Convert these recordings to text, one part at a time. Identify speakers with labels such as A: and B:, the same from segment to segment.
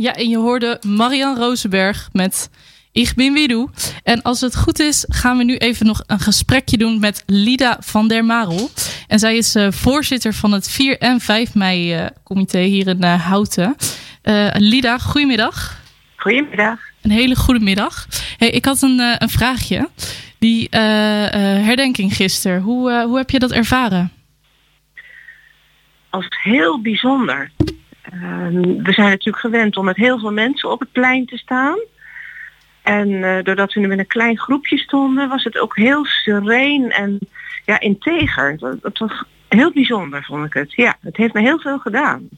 A: Ja, en je hoorde Marian Rosenberg met Ik ben Widoe. En als het goed is, gaan we nu even nog een gesprekje doen met Lida van der Marel. En zij is uh, voorzitter van het 4 en 5 mei uh, comité hier in uh, Houten. Lida, goedemiddag.
B: Goedemiddag.
A: Een hele goede middag. Hey, ik had een, een vraagje. Die herdenking gisteren, hoe, hoe heb je dat ervaren?
B: Als heel bijzonder. Ehm, we zijn natuurlijk gewend om met heel veel mensen op het plein te staan. En uh, doordat we nu met een klein groepje stonden, was het ook heel sereen en ja, integer. Het was heel bijzonder, vond ik het. Ja, het heeft me heel veel gedaan.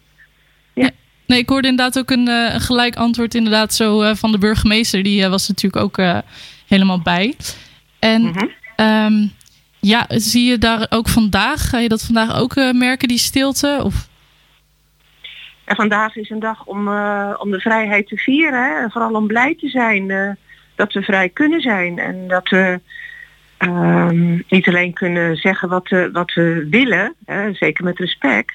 A: Ja. Nee, ik hoorde inderdaad ook een, uh, een gelijk antwoord inderdaad zo uh, van de burgemeester. Die was natuurlijk ook helemaal bij. En mm -hmm. um, ja, zie je daar ook vandaag, ga je dat vandaag ook merken, die stilte? Of...
B: En vandaag is een dag om, uh, om de vrijheid te vieren. Hè? En vooral om blij te zijn uh, dat we vrij kunnen zijn. En dat we uh, niet alleen kunnen zeggen wat we, wat we willen, hè? zeker met respect.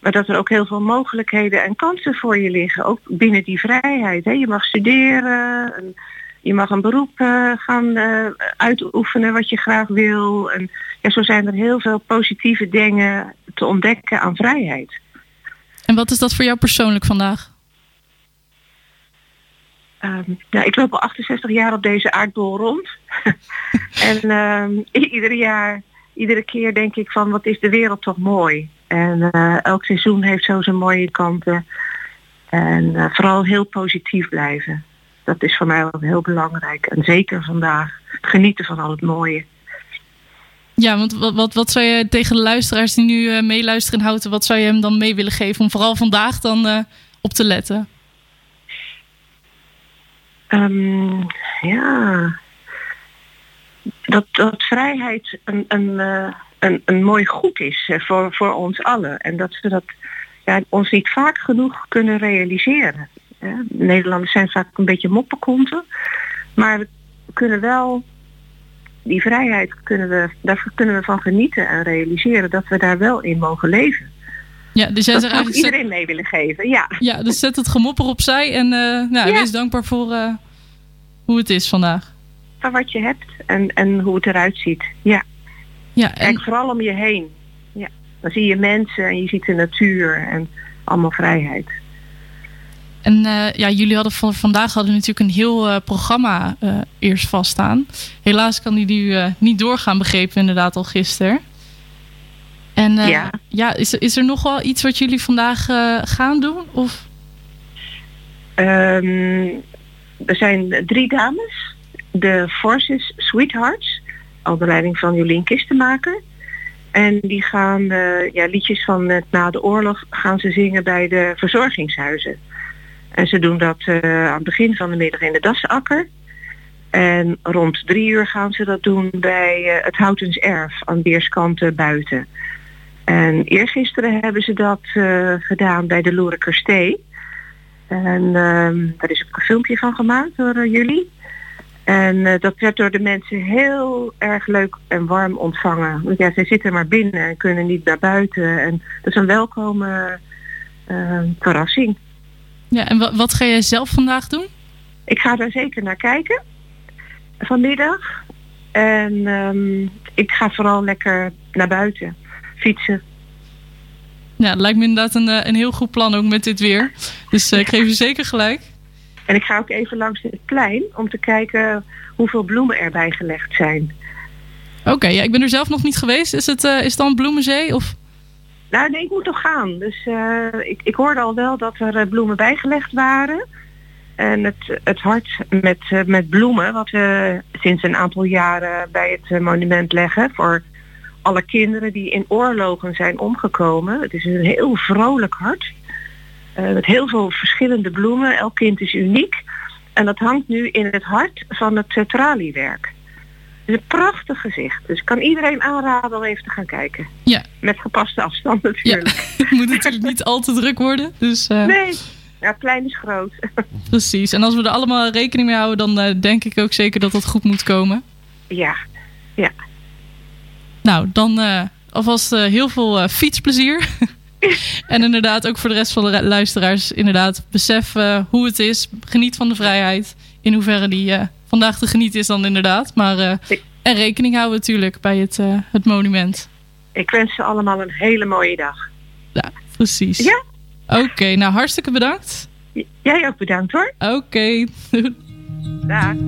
B: Maar dat er ook heel veel mogelijkheden en kansen voor je liggen. Ook binnen die vrijheid. Hè? Je mag studeren. En je mag een beroep gaan uitoefenen wat je graag wil. En ja, zo zijn er heel veel positieve dingen te ontdekken aan vrijheid.
A: En wat is dat voor jou persoonlijk vandaag?
B: Um, ik loop al 68 jaar op deze aardbol rond. en um, iedere jaar, iedere keer denk ik van wat is de wereld toch mooi. En uh, elk seizoen heeft zo zijn mooie kanten. En uh, vooral heel positief blijven. Dat is voor mij ook heel belangrijk. En zeker vandaag genieten van al het mooie.
A: Ja, want wat, wat, wat zou je tegen de luisteraars die nu uh, meeluisteren en houden, wat zou je hem dan mee willen geven om vooral vandaag dan uh, op te letten?
B: Um, ja, dat, dat vrijheid een, een, uh, een, een mooi goed is voor, voor ons allen. En dat we dat ja, ons niet vaak genoeg kunnen realiseren. Nederlanders zijn vaak een beetje moppenkonten. Maar we kunnen wel die vrijheid kunnen we, daar kunnen we van genieten en realiseren dat we daar wel in mogen leven.
A: Ja, dus jij
B: dat zou iedereen zet... mee willen geven, ja.
A: Ja, dus zet het gemopper opzij en uh, nou, ja. wees dankbaar voor uh, hoe het is vandaag.
B: Van wat je hebt en, en hoe het eruit ziet, ja. ja en... Kijk vooral om je heen. Ja. Dan zie je mensen en je ziet de natuur en allemaal vrijheid.
A: En uh, ja, jullie hadden van vandaag hadden natuurlijk een heel uh, programma uh, eerst vaststaan. Helaas kan die nu niet doorgaan, begrepen inderdaad al gisteren. En ja, ja is, is er nog wel iets wat jullie vandaag gaan doen? Of?
B: Um, er zijn drie dames. De Forces Sweethearts, onder leiding van Jolien Kistenmaker. En die gaan ja, liedjes van na de oorlog gaan ze zingen bij de verzorgingshuizen. En ze doen dat uh, aan het begin van de middag in de Dasakker. En rond drie uur gaan ze dat doen bij uh, het Houtens Erf aan Beerskanten buiten. En eergisteren hebben ze dat uh, gedaan bij de Loerekerstee. En uh, daar is ook een filmpje van gemaakt door jullie. En dat werd door de mensen heel erg leuk en warm ontvangen. Want ja, ze zitten maar binnen en kunnen niet naar buiten. En dat is een welkome verrassing.
A: Ja, en wat, wat ga jij zelf vandaag doen?
B: Ik ga daar zeker naar kijken. Vanmiddag. En um, ik ga vooral lekker naar buiten. Fietsen.
A: Ja, het lijkt me inderdaad een, een heel goed plan ook met dit weer. Dus uh, ik geef je zeker gelijk.
B: En ik ga ook even langs het plein om te kijken hoeveel bloemen erbij gelegd zijn.
A: Oké, okay, ja, ik ben er zelf nog niet geweest. Is het, uh, is het dan Bloemenzee? Of?
B: Nou, nee, ik moet nog gaan. Dus uh, ik, ik hoorde al wel dat er uh, bloemen bijgelegd waren. En het, het hart met, uh, met bloemen, wat we sinds een aantal jaren bij het monument leggen voor alle kinderen die in oorlogen zijn omgekomen. Het is een heel vrolijk hart. met heel veel verschillende bloemen. Elk kind is uniek. En dat hangt nu in het hart van het traliewerk. Het is een prachtig gezicht. Dus ik kan iedereen aanraden om even te gaan kijken.
A: Ja.
B: Met gepaste afstand natuurlijk.
A: Ja. Het moet natuurlijk niet al te druk worden. Dus, uh...
B: Nee, ja, klein is groot.
A: Precies. En als we er allemaal rekening mee houden, dan uh, denk ik ook zeker dat dat goed moet komen.
B: Ja, ja.
A: Nou, dan uh, alvast heel veel fietsplezier. En inderdaad, ook voor de rest van de luisteraars, inderdaad, besef hoe het is. Geniet van de vrijheid. In hoeverre die vandaag te genieten is dan inderdaad. Maar, uh, en rekening houden natuurlijk bij het, het monument.
B: Ik wens ze allemaal een hele mooie dag.
A: Ja, precies.
B: Ja?
A: Oké, okay, nou hartstikke bedankt.
B: Jij ook bedankt hoor.
A: Oké. Okay.
B: Dag.